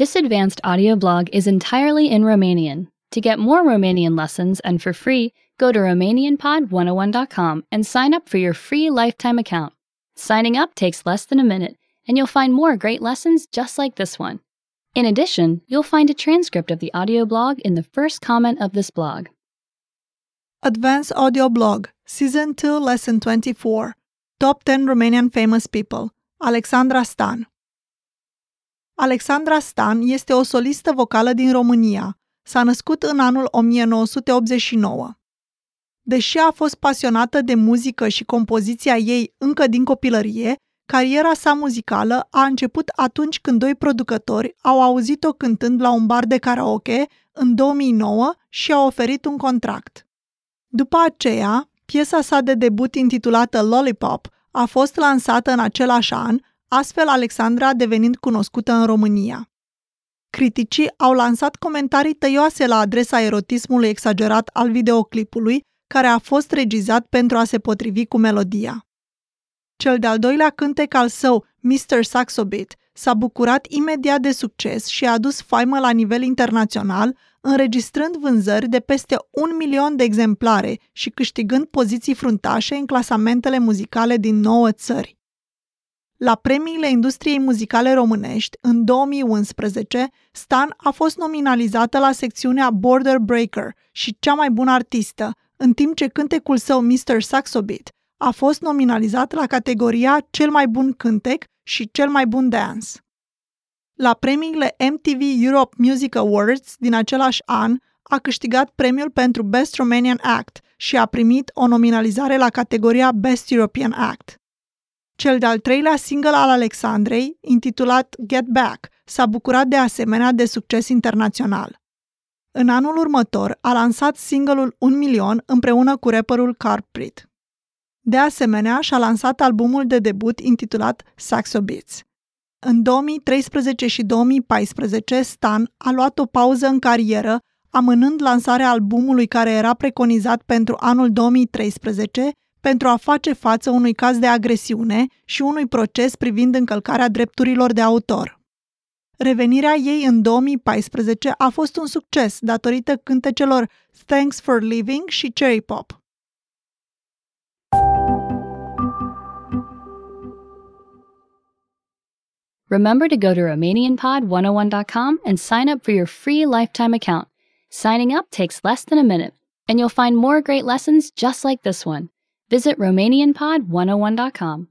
This advanced audio blog is entirely in Romanian. To get more Romanian lessons and for free, go to RomanianPod101.com and sign up for your free lifetime account. Signing up takes less than a minute, and you'll find more great lessons just like this one. In addition, you'll find a transcript of the audio blog in the first comment of this blog. Advanced Audio Blog, Season 2, Lesson 24 Top 10 Romanian Famous People, Alexandra Stan. Alexandra Stan este o solistă vocală din România. S-a născut în anul 1989. Deși a fost pasionată de muzică și compoziția ei încă din copilărie, cariera sa muzicală a început atunci când doi producători au auzit-o cântând la un bar de karaoke în 2009 și au oferit un contract. După aceea, piesa sa de debut intitulată Lollipop a fost lansată în același an, astfel Alexandra devenind cunoscută în România. Criticii au lansat comentarii tăioase la adresa erotismului exagerat al videoclipului, care a fost regizat pentru a se potrivi cu melodia. Cel de-al doilea cântec al său, Mr. Saxobit, s-a bucurat imediat de succes și a adus faimă la nivel internațional, înregistrând vânzări de peste un milion de exemplare și câștigând poziții fruntașe în clasamentele muzicale din nouă țări. La premiile industriei muzicale românești, în 2011, Stan a fost nominalizată la secțiunea Border Breaker și cea mai bună artistă, în timp ce cântecul său Mr. Saxobit a fost nominalizat la categoria Cel mai bun cântec și Cel mai bun dance. La premiile MTV Europe Music Awards din același an, a câștigat premiul pentru Best Romanian Act și a primit o nominalizare la categoria Best European Act. Cel de-al treilea single al Alexandrei, intitulat Get Back, s-a bucurat de asemenea de succes internațional. În anul următor a lansat singleul 1 milion împreună cu rapperul Carprit. De asemenea, și-a lansat albumul de debut intitulat Saxo Beats. În 2013 și 2014, Stan a luat o pauză în carieră, amânând lansarea albumului care era preconizat pentru anul 2013 pentru a face față unui caz de agresiune și unui proces privind încălcarea drepturilor de autor. Revenirea ei în 2014 a fost un succes datorită cântecelor Thanks for Living și Cherry Pop. Remember to go to RomanianPod101.com and sign up for your free lifetime account. Signing up takes less than a minute, and you'll find more great lessons just like this one. Visit RomanianPod101.com.